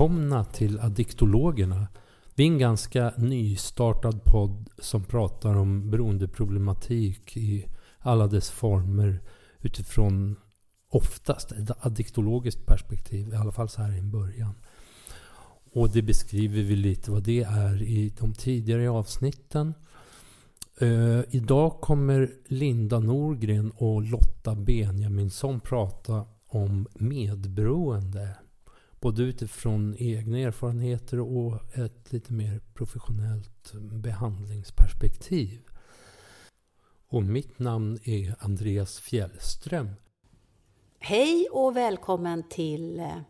välkomna till Addiktologerna. Vi är en ganska nystartad podd som pratar om beroendeproblematik i alla dess former utifrån oftast ett addiktologiskt perspektiv, i alla fall så här i början. Och det beskriver vi lite vad det är i de tidigare avsnitten. Uh, idag kommer Linda Norgren och Lotta Benjaminsson prata om medberoende. Både utifrån egna erfarenheter och ett lite mer professionellt behandlingsperspektiv. Och mitt namn är Andreas Fjällström. Hej och välkommen till eh,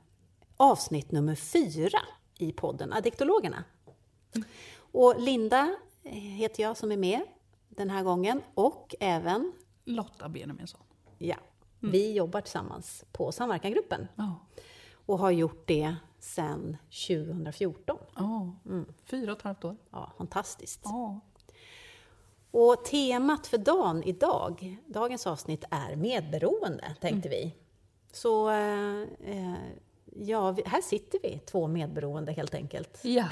avsnitt nummer fyra i podden Addiktologerna. Och Linda eh, heter jag som är med den här gången och även Lotta Benjaminsson. Ja, mm. vi jobbar tillsammans på Samverkangruppen. Oh. Och har gjort det sedan 2014. Oh. Mm. Fyra och ett halvt år. Ja, fantastiskt. Oh. Och temat för dagen idag, dagens avsnitt, är medberoende, tänkte mm. vi. Så eh, eh ja, här sitter vi, två medberoende helt enkelt. Ja.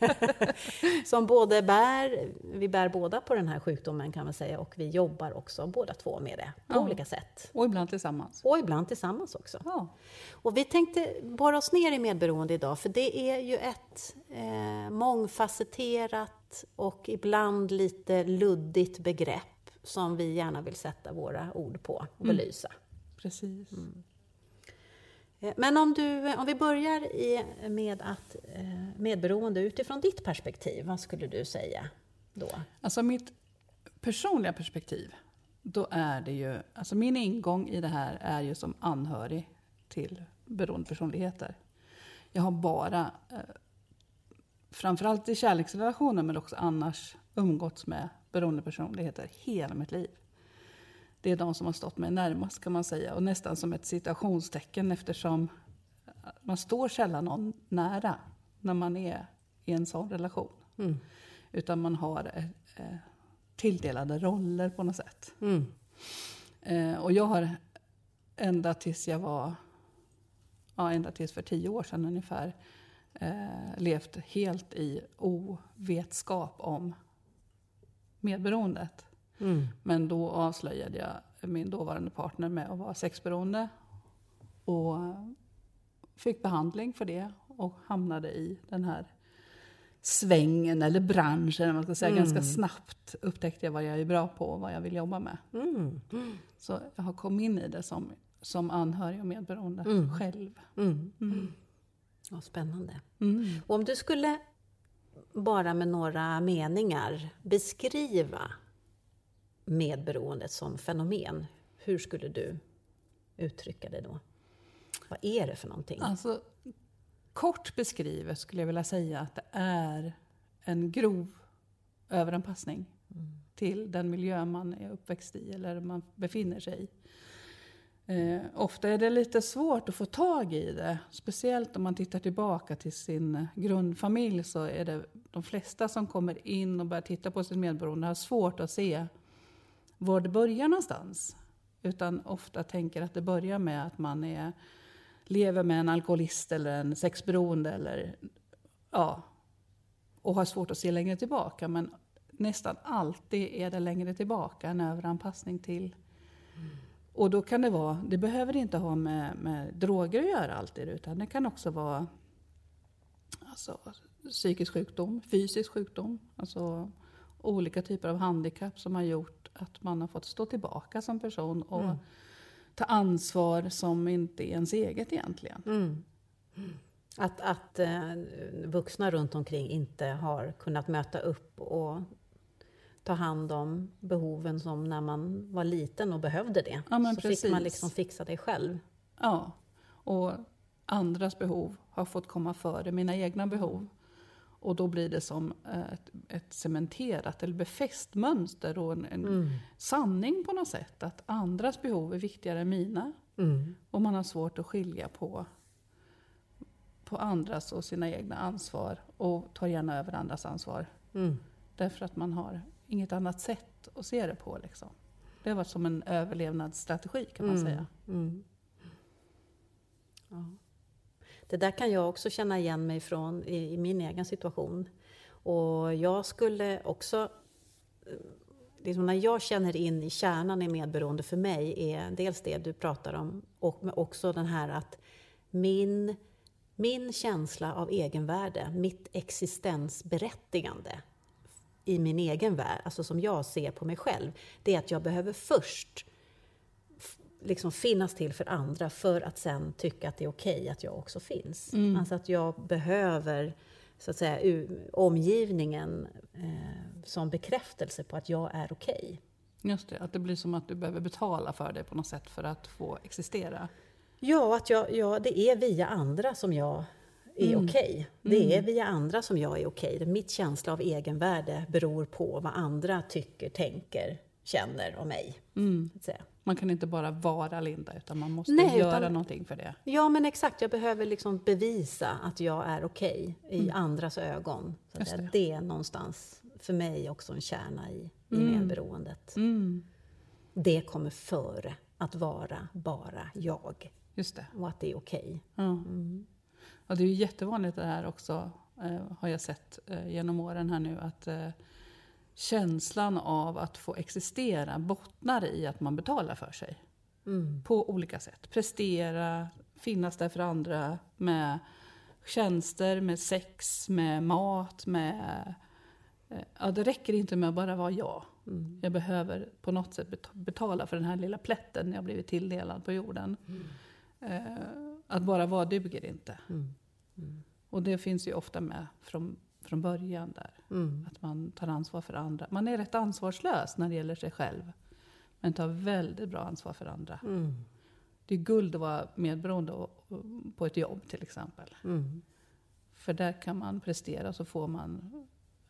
som både bär, vi bär båda på den här sjukdomen kan man säga, och vi jobbar också båda två med det på ja. olika sätt. Och ibland tillsammans. Och ibland tillsammans också. Ja. Och vi tänkte borra oss ner i medberoende idag, för det är ju ett eh, mångfacetterat och ibland lite luddigt begrepp som vi gärna vill sätta våra ord på och mm. belysa. Precis. Mm. Eh, men om, du, eh, om vi börjar i, med att eh, medberoende utifrån ditt perspektiv, vad skulle du säga då? Alltså mitt personliga perspektiv, då är det ju, alltså min ingång i det här är ju som anhörig till beroendepersonligheter. Jag har bara, eh, framförallt i kärleksrelationer men också annars, umgåtts med beroendepersonligheter hela mitt liv det är de som har stått mig närmast kan man säga. Och nästan som ett citationstecken eftersom man står sällan någon nära när man är i en sån relation. Mm. Utan man har eh, tilldelade roller på något sätt. Mm. Eh, och jag har ända tills jag var, ja ända tills för tio år sedan ungefär, eh, levt helt i ovetskap om medberoendet. Mm. Men då avslöjade jag min dåvarande partner med att vara sexberoende. Och fick behandling för det och hamnade i den här svängen eller branschen, man ska säga. Mm. Ganska snabbt upptäckte jag vad jag är bra på och vad jag vill jobba med. Mm. Så jag har kommit in i det som, som anhörig och medberoende mm. själv. Mm. Mm. Ja, spännande. Mm. Och om du skulle bara med några meningar beskriva medberoendet som fenomen. Hur skulle du uttrycka det då? Vad är det för någonting? Alltså, kort beskrivet skulle jag vilja säga att det är en grov överanpassning mm. till den miljö man är uppväxt i eller man befinner sig i. Eh, ofta är det lite svårt att få tag i det. Speciellt om man tittar tillbaka till sin grundfamilj så är det de flesta som kommer in och börjar titta på sin medberoende har svårt att se var det börjar någonstans. Utan ofta tänker att det börjar med att man är, lever med en alkoholist eller en sexberoende eller ja, och har svårt att se längre tillbaka. Men nästan alltid är det längre tillbaka en överanpassning till. Mm. Och då kan det vara, det behöver inte ha med, med droger att göra alltid, utan det kan också vara alltså, psykisk sjukdom, fysisk sjukdom, alltså olika typer av handikapp som har gjort att man har fått stå tillbaka som person och mm. ta ansvar som inte är ens eget egentligen. Mm. Att, att eh, vuxna runt omkring inte har kunnat möta upp och ta hand om behoven som när man var liten och behövde det. Ja, så precis. fick man liksom fixa det själv. Ja, och andras behov har fått komma före mina egna behov. Och då blir det som ett, ett cementerat eller befäst mönster och en, en mm. sanning på något sätt. Att andras behov är viktigare än mina. Mm. Och man har svårt att skilja på, på andras och sina egna ansvar. Och tar gärna över andras ansvar. Mm. Därför att man har inget annat sätt att se det på. Liksom. Det har varit som en överlevnadsstrategi kan man mm. säga. Mm. Ja det där kan jag också känna igen mig från i, i min egen situation. Och jag skulle också liksom när jag känner in i kärnan i medberoende för mig är dels det du pratar om och också den här att min, min känsla av egenvärde, mitt existensberättigande i min egen värld, alltså som jag ser på mig själv, det är att jag behöver först liksom finnas till för andra för att sen tycka att det är okej okay att jag också finns. Mm. Alltså att jag behöver så att säga, omgivningen eh, som bekräftelse på att jag är okej. Okay. Just det, att det blir som att du behöver betala för det på något sätt för att få existera. Ja, att jag, ja det är via andra som jag är mm. okej. Okay. Det mm. är via andra som jag är okej. Okay. Mitt känsla av egenvärde beror på vad andra tycker, tänker, känner om mig. Mm. Man kan inte bara vara Linda, utan man måste Nej, göra utan, någonting för det. Ja, men exakt. Jag behöver liksom bevisa att jag är okej okay i mm. andras ögon. Så det. det. är någonstans, för mig, också en kärna i, i mm. medberoendet. Mm. Det kommer före att vara bara jag. Just det. Och att det är okej. Okay. Ja. Mm. det är ju jättevanligt det här också, eh, har jag sett eh, genom åren här nu, att eh, känslan av att få existera bottnar i att man betalar för sig. Mm. På olika sätt. Prestera, finnas där för andra med tjänster, med sex, med mat, med... Eh, ja, det räcker inte med att bara vara jag. Mm. Jag behöver på något sätt betala för den här lilla plätten jag blivit tilldelad på jorden. Mm. Eh, att bara vara duger inte. Mm. mm. Och det finns ju ofta med från från början där. Mm. Att man tar ansvar för andra. Man är rätt ansvarslös när det gäller sig själv. Men tar väldigt bra ansvar för andra. Mm. Det är guld att vara medberoende på ett jobb till exempel. Mm. För där kan man prestera så får man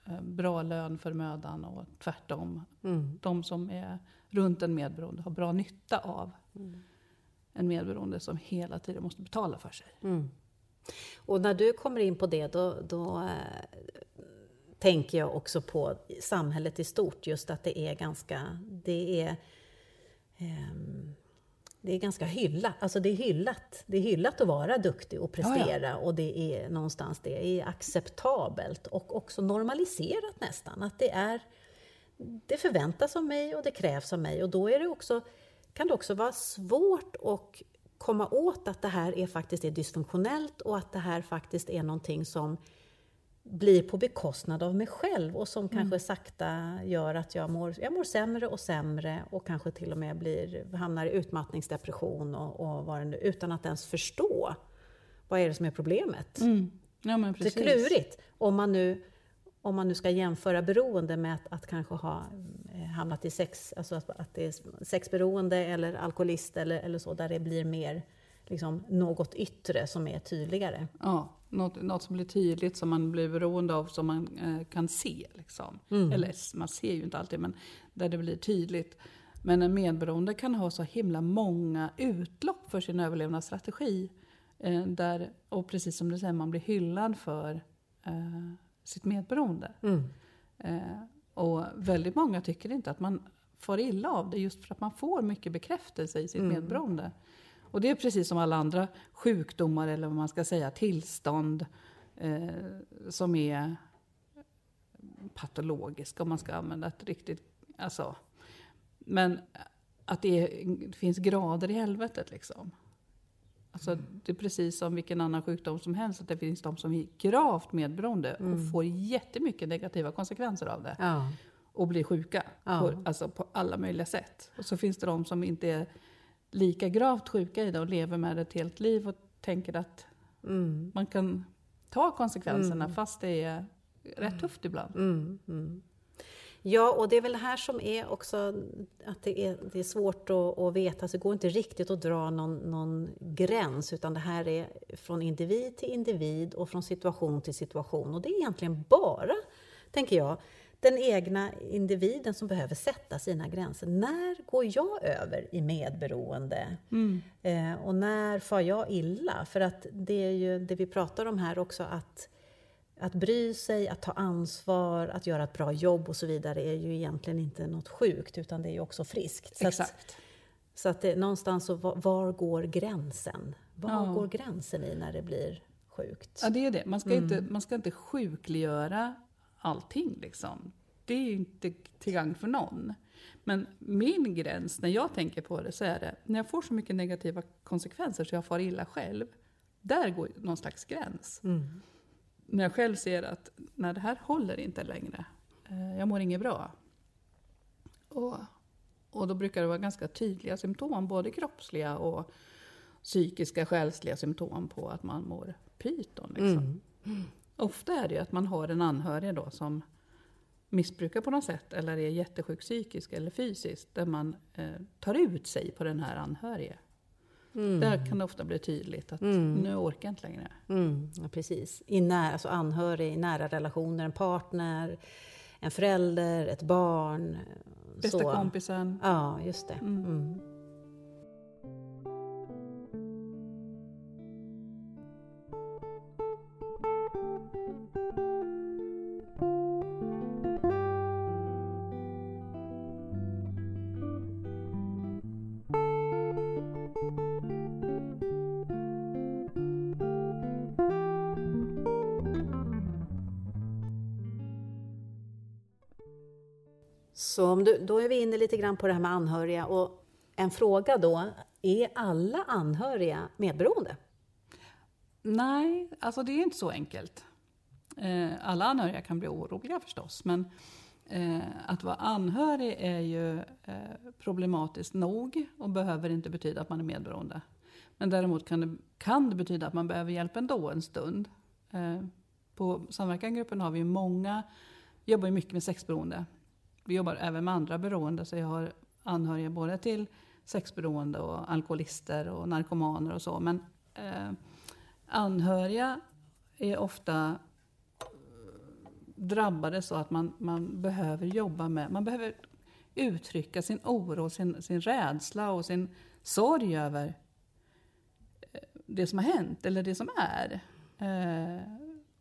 eh, bra lön för mödan och tvärtom. Mm. De som är runt en medberoende har bra nytta av mm. en medberoende som hela tiden måste betala för sig. Mm. Och när du kommer in på det, då, då äh, tänker jag också på samhället i stort, just att det är ganska, det är, ähm, det är ganska hyllat, alltså det är hyllat. Det är hyllat att vara duktig och prestera ja, ja. och det är någonstans det är acceptabelt och också normaliserat nästan. Att det är, det förväntas av mig och det krävs av mig och då är det också, kan det också vara svårt att komma åt att det här är faktiskt är dysfunktionellt och att det här faktiskt är någonting som blir på bekostnad av mig själv och som mm. kanske sakta gör att jag mår, jag mår sämre och sämre och kanske till och med blir, hamnar i utmattningsdepression och, och vad det nu, utan att ens förstå vad är det som är problemet. Mm. Ja, men precis. Det är klurigt. Om man nu om man nu ska jämföra beroende med att, att kanske ha eh, hamnat i sex, alltså att, att det är sexberoende eller alkoholist eller, eller så, där det blir mer liksom, något yttre som är tydligare. Ja, något, något som blir tydligt, som man blir beroende av, som man eh, kan se. Liksom. Mm. Eller man ser ju inte alltid, men där det blir tydligt. Men en medberoende kan ha så himla många utlopp för sin överlevnadsstrategi. Eh, där, och precis som du säger, man blir hyllad för eh, sitt medberoende. Mm. Eh, och väldigt många tycker inte att man får illa av det just för att man får mycket bekräftelse i sitt mm. medberoende. Och det är precis som alla andra sjukdomar eller vad man ska säga, tillstånd eh, som är patologiska om man ska använda ett riktigt... Alltså, men att det, är, det finns grader i helvetet liksom. Alltså, det är precis som vilken annan sjukdom som helst, att det finns de som är gravt medberoende mm. och får jättemycket negativa konsekvenser av det. Ja. Och blir sjuka, ja. på, alltså på alla möjliga sätt. Och så finns det de som inte är lika gravt sjuka i det och lever med det ett helt liv och tänker att mm. man kan ta konsekvenserna mm. fast det är rätt tufft ibland. Mm. mm. Ja, och det är väl det här som är också att det är, det är svårt att, att veta. Alltså, det går inte riktigt att dra någon, någon, gräns, utan det här är från individ till individ och från situation till situation. Och det är egentligen bara, tänker jag, den egna individen som behöver sätta sina gränser. När går jag över i medberoende? Mm. Eh, och när far jag illa? För att det är ju det vi pratar om här också, att att bry sig, att ta ansvar, att göra ett bra jobb och så vidare är ju egentligen inte något sjukt, utan det är ju också friskt. Så Exakt. Att, så att det, någonstans så var, var, går gränsen? Var Ja. går gränsen i när det blir sjukt? Ja, det är det. Man ska, Mm. inte, man ska inte sjukliggöra allting liksom. Det är inte till gagn för någon. Men min gräns, när jag tänker på det, så är det när jag får så mycket negativa konsekvenser så jag far illa själv. Där går någon slags gräns. Mm. När jag själv ser att nej, det här håller inte längre. Eh, Jag mår inget bra. Och, och då brukar det vara ganska tydliga symptom, både kroppsliga och psykiska, själsliga symptom på att man mår pyton. Liksom. Mm. Ofta är det ju att man har en anhörig då som missbrukar på något sätt eller är jättesjuk psykiskt eller fysiskt där man eh, tar ut sig på den här anhörige. Mm. Där kan det ofta bli tydligt att Mm. nu orkar jag inte längre. Mm, ja, precis. I nära, alltså anhörig, i nära relationer, en partner, en förälder, ett barn. Bästa så. kompisen. Ja, just det. Så om du, då är vi inne lite grann på det här med anhöriga. Och en fråga då, är alla anhöriga medberoende? Nej, alltså det är inte så enkelt. Eh, alla anhöriga kan bli oroliga förstås, men eh, att vara anhörig är ju eh, problematiskt nog och behöver inte betyda att man är medberoende. Men däremot kan det, kan det betyda att man behöver hjälp ändå en stund. På Samverkangruppen har vi många, jobbar ju mycket med sexberoende. Vi jobbar även med andra beroende, så jag har anhöriga både till sexberoende och alkoholister och narkomaner och så. Men eh, anhöriga är ofta eh, drabbade så att man, man behöver jobba med, man behöver uttrycka sin oro, sin, sin rädsla och sin sorg över eh, det som har hänt eller det som är. Eh,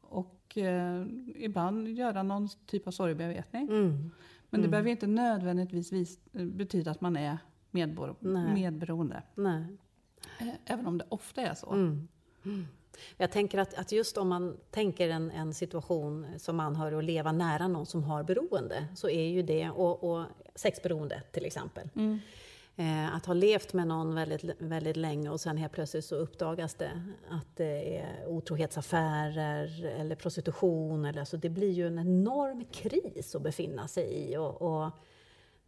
och eh, ibland göra någon typ av sorgbearbetning. Mm. Men det behöver inte nödvändigtvis vis, betyda att man är medbor, Nej. medberoende. Nej. Eh, Även om det ofta är så. Mm. Jag tänker att, att just om man tänker en, en situation som anhörig och leva nära någon som har beroende, så är ju det, och, och sexberoende till exempel. Mm. Eh, att ha levt med någon väldigt, väldigt länge och sen helt plötsligt så uppdagas det att det är otrohetsaffärer eller prostitution. Eller, alltså det blir ju en enorm kris att befinna sig i. Och, och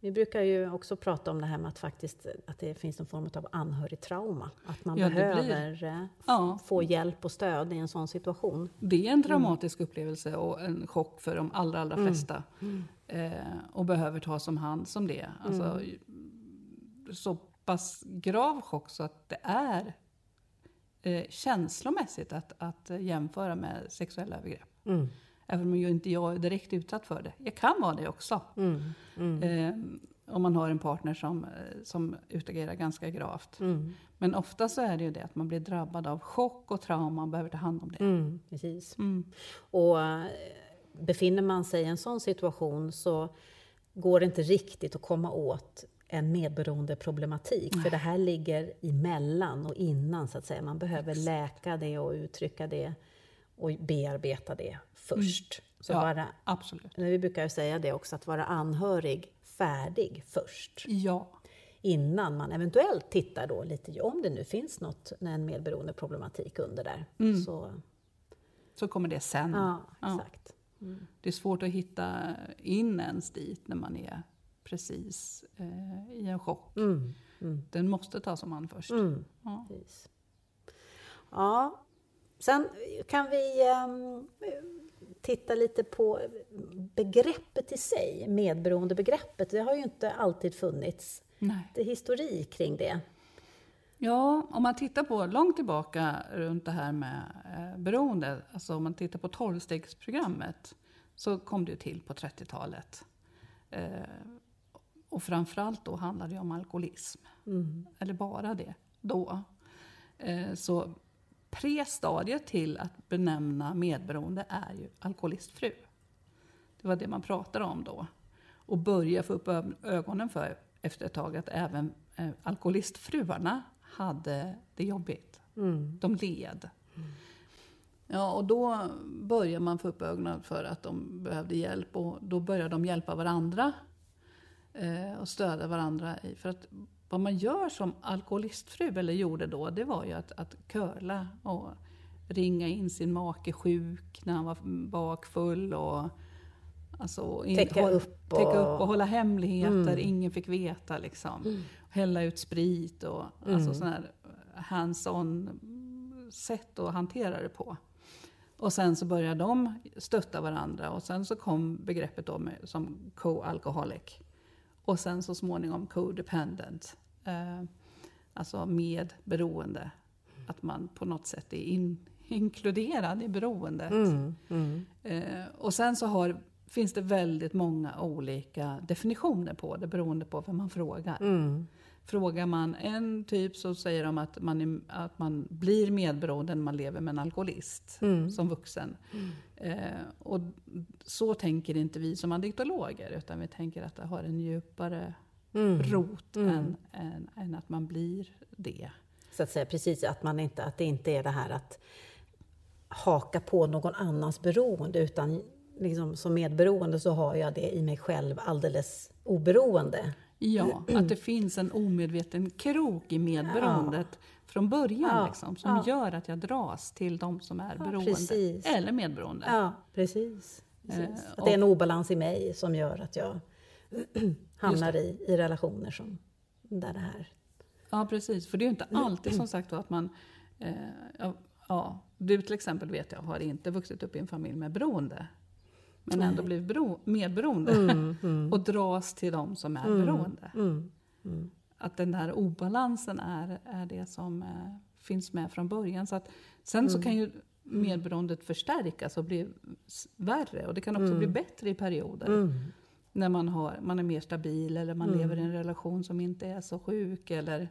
vi brukar ju också prata om det här med att, faktiskt, att det finns en form av anhörigtrauma. Att man Ja, behöver eh, Ja. få hjälp och stöd i en sån situation. Det är en traumatisk upplevelse och en chock för de allra, allra Mm. flesta. Eh, och behöver tas om hand som det. Alltså, Mm. Så pass grav chock så att det är eh, känslomässigt att, att jämföra med sexuella övergrepp. Mm. Även om ju inte jag är direkt utsatt för det. Jag kan vara det också. Mm. Mm. Eh, om man har en partner som, eh, som utagerar ganska gravt. Mm. Men ofta så är det ju det att man blir drabbad av chock och trauma och behöver ta hand om det. Mm. Precis. Mm. Och eh, befinner man sig i en sån situation så går det inte riktigt att komma åt en medberoende problematik. För det här ligger emellan och innan så att säga. Man behöver läka det och uttrycka det och bearbeta det först. Så Ja. vara, Absolut. vi brukar ju säga det också, att vara anhörig färdig först. Ja. Innan man eventuellt tittar då lite, om det nu finns något, en medberoende problematik under där. Mm. Så, Så kommer det sen. ja, Ja. exakt. Det är svårt att hitta in ens dit när man är precis eh, i en chock. Mm. Mm. Den måste tas om hand först. Mm. Ja. Precis. Ja, sen kan vi ehm, titta lite på begreppet i sig, medberoendebegreppet. Det har ju inte alltid funnits. Nej. Det är historik kring det. Ja, om man tittar på långt tillbaka runt det här med eh, beroende, alltså om man tittar på tolvstegsprogrammet, så kom det ju till på 30-talet. Eh, och framförallt då handlade det om alkoholism. Mm. eller bara det, då. Eh, Så prestadiet till att benämna medberoende är ju alkoholistfru. Det var det man pratade om då. Och börja få upp ögonen för efter ett tag att även eh, alkoholistfruarna hade det jobbigt. Mm. De led. Mm. Ja, och då började man få upp ögonen för att de behövde hjälp och då började de hjälpa varandra eh, och stödja varandra. I, för att vad man gör som alkoholistfru, eller gjorde då, det var ju att, att curla och ringa in sin make sjuk när han var bakfull och Alltså, in, täcka, håll, upp och... täcka upp och hålla hemligheter, mm. ingen fick veta liksom. Mm. Hälla ut sprit och alltså, mm. alltså sån här hands-on sätt att hantera det på. Och sen så började de stötta varandra och sen så kom begreppet då med, som co-alcoholic. Och sen så småningom co-dependent. Eh, alltså med beroende. Att man på något sätt är in, inkluderad i beroendet. Mm, mm. Eh, och sen så har, finns det väldigt många olika definitioner på det beroende på vem man frågar. Mm. Frågar man en typ så säger de att man, är, att man blir medberoende när man lever med en alkoholist mm. som vuxen. Eh, och så tänker inte vi som addiktologer, utan vi tänker att det har en djupare mm. rot mm. än, än, än, att man blir det. Så att säga, precis, att, man inte, att det inte är det här att haka på någon annans beroende, utan liksom, som medberoende så har jag det i mig själv alldeles oberoende. Ja, att det finns en omedveten krok i medberoendet ja. Från början ja. liksom, som ja. gör att jag dras till de som är beroende precis. eller medberoende. Ja, precis. precis. Eh, att det är en obalans i mig som gör att jag hamnar i, i relationer som, där det här... Ja, precis. För det är ju inte alltid som sagt att man... Eh, ja, du till exempel vet jag har inte vuxit upp i en familj med beroende men ändå blivit bero, medberoende. Mm, mm. och dras till de som är mm, beroende. Mm, mm. Att den där obalansen är, är det som eh, finns med från början. Så att, sen så mm. kan ju medberoendet förstärkas och bli värre. Och det kan också bli bättre i perioder. När man, har, man är mer stabil eller man lever i en relation som inte är så sjuk. Eller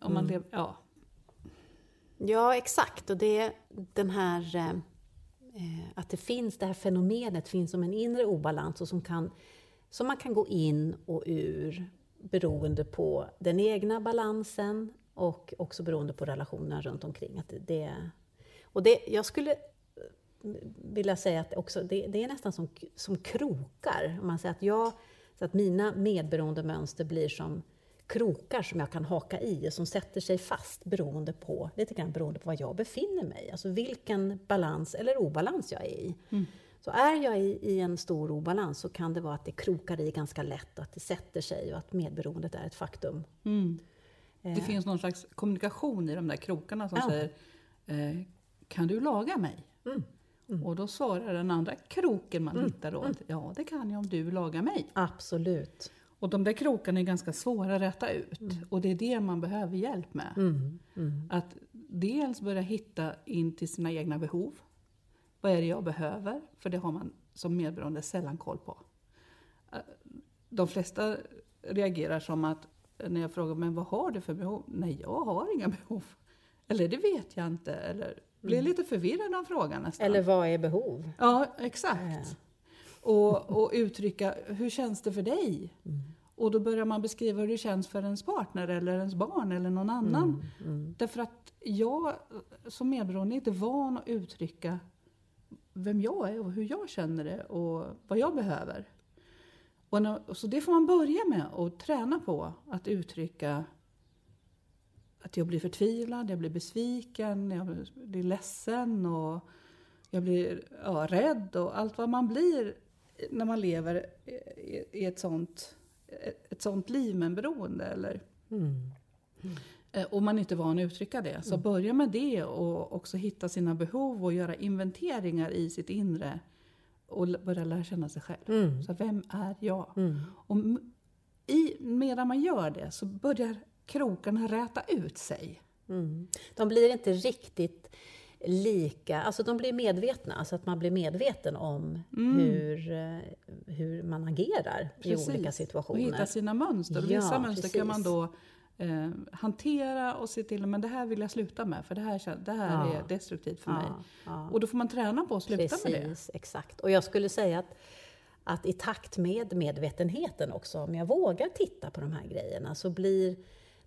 om man lever, ja. ja, exakt. Och det den här... Eh, eh, att det finns, det här fenomenet finns som en inre obalans och som, kan, som man kan gå in och ur beroende på den egna balansen och också beroende på relationen runt omkring. Att det, och det, jag skulle vilja säga att också, det, det är nästan som, som krokar. Om man säger att, jag, så att mina medberoende mönster blir som krokar som jag kan haka i och som sätter sig fast beroende på, lite grann beroende på var jag befinner mig. Alltså vilken balans eller obalans jag är i. Mm. Så är jag i, i, en stor obalans så kan det vara att det krokar i ganska lätt, att det sätter sig och att medberoendet är ett faktum. Mm. Det eh. finns någon slags kommunikation i de där krokarna som ja. säger eh, Kan du laga mig? Mm. Mm. Och då svarar den andra kroken man mm. hittar då, mm. ja det kan jag om du lagar mig. Absolut. Och de där krokarna är ganska svåra att räta ut. Mm. Och det är det man behöver hjälp med. Att dels börja hitta in till sina egna behov. Vad är det jag behöver? För det har man som medberoende sällan koll på. Eh, de flesta reagerar som att när jag frågar men vad har du för behov? Nej, jag har inga behov. Eller det vet jag inte. Eller blir mm. lite förvirrad av frågan nästan. Eller vad är behov? Ja, exakt. Och, och uttrycka, hur känns det för dig? Mm. Och då börjar man beskriva hur det känns för ens partner eller ens barn eller någon annan. Mm, mm. Därför att jag som medberoende är inte van att uttrycka vem jag är och hur jag känner det och vad jag behöver. Och när, så det får man börja med och träna på, att uttrycka att jag blir förtvivlad, jag blir besviken, jag blir ledsen och jag blir ja, rädd och allt vad man blir när man lever i ett sånt, ett sånt liv med en beroende. Eller, mm. Mm. Och man är inte van att uttrycka det. Så mm. börja med det och också hitta sina behov och göra inventeringar i sitt inre. Och börja lära känna sig själv. Mm. Så vem är jag? Mm. Och i, medan man gör det så börjar krokarna räta ut sig. Mm. De blir inte riktigt lika, alltså de blir medvetna, alltså att man blir medveten om mm. hur, eh, hur man agerar precis. i olika situationer. Och hitta sina mönster. Och vissa mönster precis. kan man då eh, hantera och se till att det här vill jag sluta med, för det här, det här ja. är destruktivt för ja. mig. Ja. Och då får man träna på att sluta precis, med det. Exakt. Och jag skulle säga att att i takt med medvetenheten också, om jag vågar titta på de här grejerna, så blir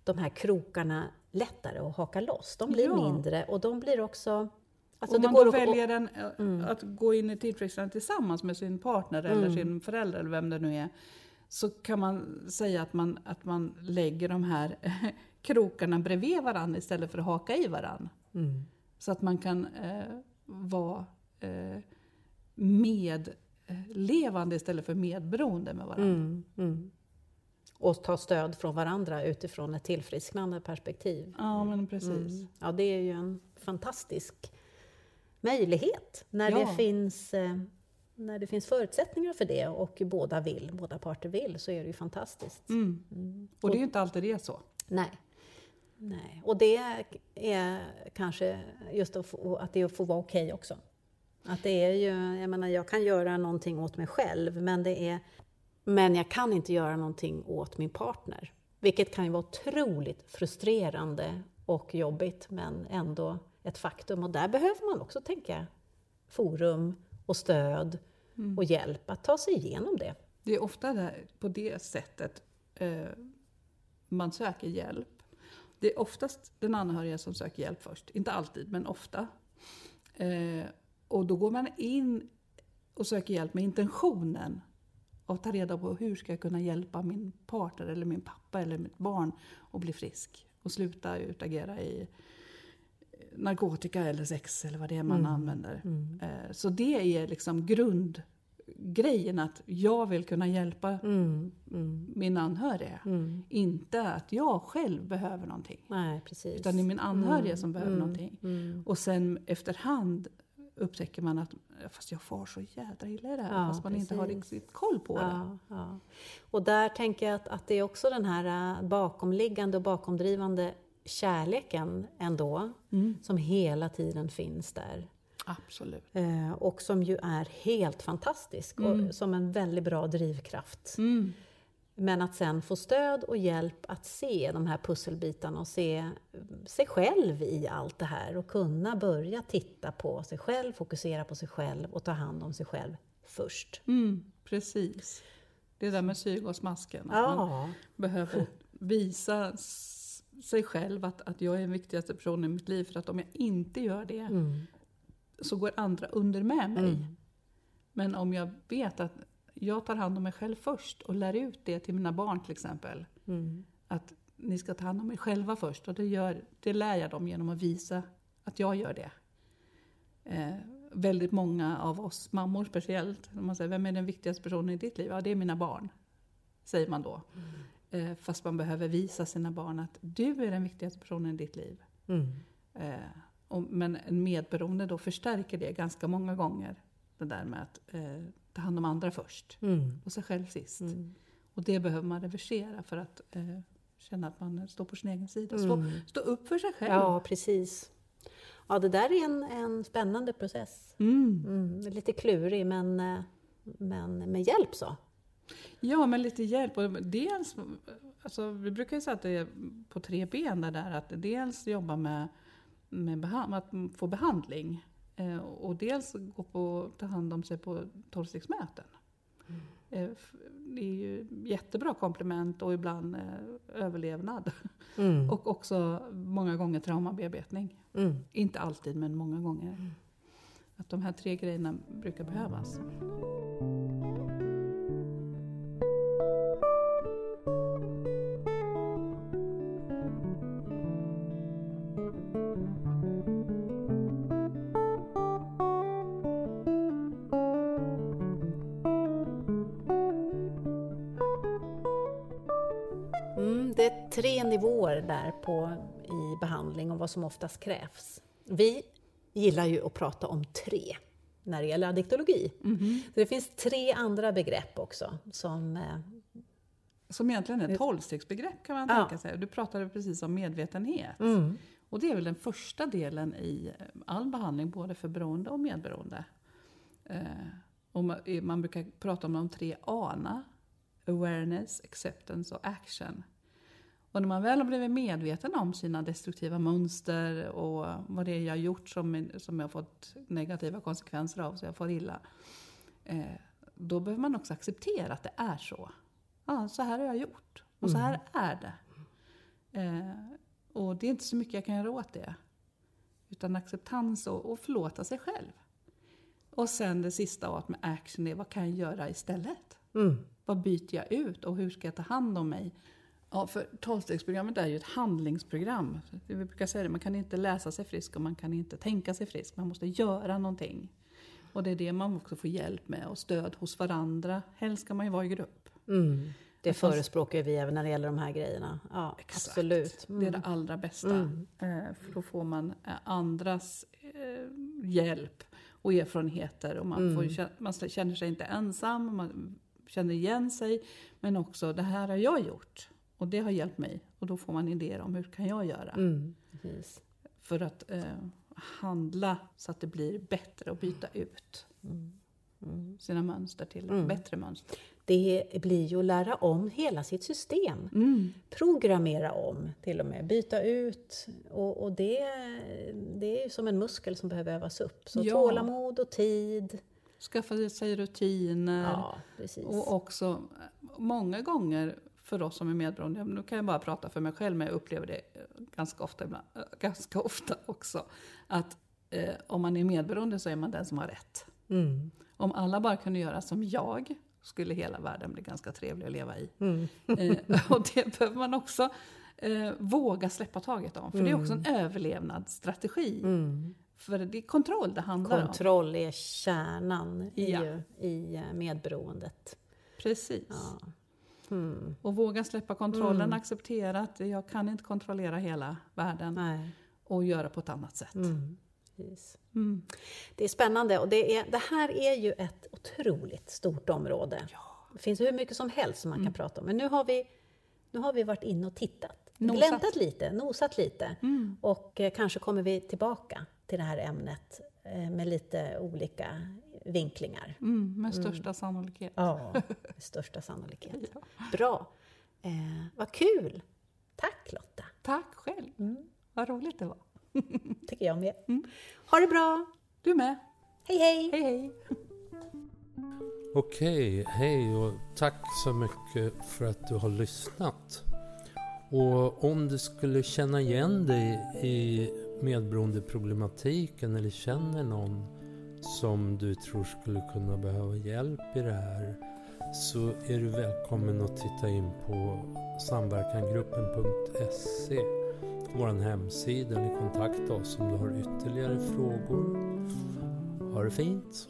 de här krokarna lättare att haka loss. De blir mindre och de blir också... Alltså Om man då att- Mm. väljer en, eh, att gå in i tillfrisknande tillsammans med sin partner eller Mm. sin förälder eller vem det nu är. Så kan man säga att man, att man lägger de här krokarna bredvid varandra istället för att haka i varandra. Mm. Så att man kan eh, vara eh, medlevande istället för medberoende med varandra. Mm, mm. Och ta stöd från varandra utifrån ett tillfrisknande perspektiv. Ja, men precis. Mm. Ja, det är ju en fantastisk möjlighet när, Ja. det finns, eh, när det finns förutsättningar för det och båda vill, båda parter vill, så är det ju fantastiskt. Mm. Mm. Och det är ju inte alltid det är så. Nej. Nej. Och det är kanske just att, få, att det får vara okej också. Att det är ju, jag menar jag kan göra någonting åt mig själv men det är men jag kan inte göra någonting åt min partner. Vilket kan ju vara otroligt frustrerande och jobbigt men ändå ett faktum. Och där behöver man också tänka forum och stöd och hjälp att ta sig igenom det. Det är ofta där, på det sättet eh, man söker hjälp. Det är oftast den anhöriga som söker hjälp först. Inte alltid, men ofta. Eh, och då går man in och söker hjälp med intentionen att ta reda på hur ska jag kunna hjälpa min partner eller min pappa eller mitt barn att bli frisk och sluta utagera i narkotika eller sex eller vad det är man använder. Eh, Så det är liksom grundgrejen att jag vill kunna hjälpa Mm, mm, min anhöriga. mm. Inte att jag själv behöver någonting. Nej, precis. Utan det är min anhöriga som behöver mm, någonting. Mm. Och sen efterhand upptäcker man att fast jag far så jädra illa i det här. Ja, fast man inte har precis. riktigt koll på det. Ja, ja. Och där tänker jag att, att det är också den här äh, bakomliggande och bakomdrivande kärleken ändå, Mm. som hela tiden finns där. Absolut. Eh, och som ju är helt fantastisk Mm. och som en väldigt bra drivkraft. Mm. Men att sen få stöd och hjälp att se de här pusselbitarna och se sig själv i allt det här och kunna börja titta på sig själv, fokusera på sig själv och ta hand om sig själv först. Mm. Precis. Det där med syrgasmasken. att man Ja, behöver visa sig själv att, att jag är den viktigaste personen i mitt liv. För att om jag inte gör det mm. så går andra under med mig. Mm. Men om jag vet att jag tar hand om mig själv först och lär ut det till mina barn till exempel. Mm. Att ni ska ta hand om er själva först. Och det, gör, det lär jag dem genom att visa att jag gör det. Eh, väldigt många av oss mammor speciellt, om man säger vem är den viktigaste personen i ditt liv? Ja, det är mina barn. Säger man då. Eh, fast man behöver visa sina barn att du är den viktigaste personen i ditt liv. Mm. Eh, men en medberoende då förstärker det ganska många gånger. Det där med att eh, ta hand om andra först Mm. och sig själv sist. Mm. Och det behöver man reversera för att känna att man står på sin egen sida. Stå, Mm. stå upp för sig själv. Ja, precis. Ja, det där är en, en spännande process. Mm. Mm. Lite klurig, men, men med hjälp så. Ja, men lite hjälp. Och dels, alltså, vi brukar ju säga att det är på tre ben det där. Att dels jobba med, med behand, att få behandling. Eh, och dels gå på, ta hand om sig på tolvstegsmöten. Eh, f- det är ju jättebra komplement och ibland eh, överlevnad. Mm. Och också många gånger traumabearbetning. Mm. Inte alltid, men många gånger. Att de här tre grejerna brukar behövas. Vad som oftast krävs. Vi gillar ju att prata om tre när det gäller addiktologi. Så det finns tre andra begrepp också som eh, Som egentligen är ett tolvstegsbegrepp kan man Ja. tänka sig. Du pratade precis om medvetenhet. mm, Och det är väl den första delen i eh, all behandling, både för beroende och medberoende. Eh, och man, eh, man brukar prata om de tre A:na. Awareness, acceptance och action. Och när man väl har blivit medveten om sina destruktiva mönster och vad det är jag har gjort som, som jag har fått negativa konsekvenser av, så jag får illa. Eh, då behöver man också acceptera att det är så. Ja, så här har jag gjort. Och så här är det. Eh, och det är inte så mycket jag kan göra åt det. Utan acceptans och, och förlåta sig själv. Och sen det sista A med action är vad kan jag göra istället? Mm. Vad byter jag ut och hur ska jag ta hand om mig? Ja, för tolvstegsprogrammet är ju ett handlingsprogram. Vi brukar säga det, man kan inte läsa sig frisk och man kan inte tänka sig frisk. Man måste göra någonting. Och det är det man också får hjälp med och stöd hos varandra. Helst ska man ju vara i grupp. Mm. Det förespråkar vi även när det gäller de här grejerna. Ja, Exakt. absolut. Det är det allra bästa. Mm. Eh, För då får man eh, andras eh, hjälp och erfarenheter. Och man, Mm. får, man känner sig inte ensam, man känner igen sig. Men också, det här har jag gjort. Och det har hjälpt mig. Och då får man idéer om hur kan jag göra. Mm. För att eh, handla så att det blir bättre och byta ut Mm. sina mönster till Mm. bättre mönster. Det blir ju att lära om hela sitt system. Mm. Programmera om till och med, byta ut. Och, och det, det är som en muskel som behöver övas upp. Så Ja. tålamod och tid. Skaffa sig rutiner. Ja. Och också eh, många gånger för oss som är medberoende, nu kan jag bara prata för mig själv men jag upplever det eh, ganska ofta, ibland, eh, ganska ofta också, att eh, om man är medberoende så är man den som har rätt. Mm. Om alla bara kunde göra som jag skulle hela världen bli ganska trevlig att leva i. Mm. Eh, och det behöver man också eh, våga släppa taget om, för det är också en överlevnadsstrategi. Mm. För det är kontroll det handlar om. Kontroll är kärnan i, Ja. ju- i eh, medberoendet. Precis. Ja. Mm. Och våga släppa kontrollen, Mm. acceptera att jag kan inte kontrollera hela världen Nej. och göra på ett annat sätt. Mm. Precis. Mm. Det är spännande och det, är, det här är ju ett otroligt stort område. Det finns hur mycket som helst som man Mm. kan prata om. Men nu har vi, nu har vi varit inne och tittat. Nosat. Gläntat lite, nosat lite. Mm. Och eh, kanske kommer vi tillbaka till det här ämnet eh, med lite olika vinklingar. Mm, med största sannolikhet. Ja, med största sannolikhet. Ja. Bra. Eh, vad kul! Tack Lotta, Tack själv. Mm. Vad roligt det var. tycker jag med. Mm. Ha det bra! Du med. Hej hej! Hej hej. Okej, hej och tack så mycket för att du har lyssnat. Och om du skulle känna igen dig i medberoendeproblematiken eller känner någon som du tror skulle kunna behöva hjälp i det här så är du välkommen att titta in på samverkangruppen.se vår hemsida eller kontakta oss om du har ytterligare frågor. Ha det fint!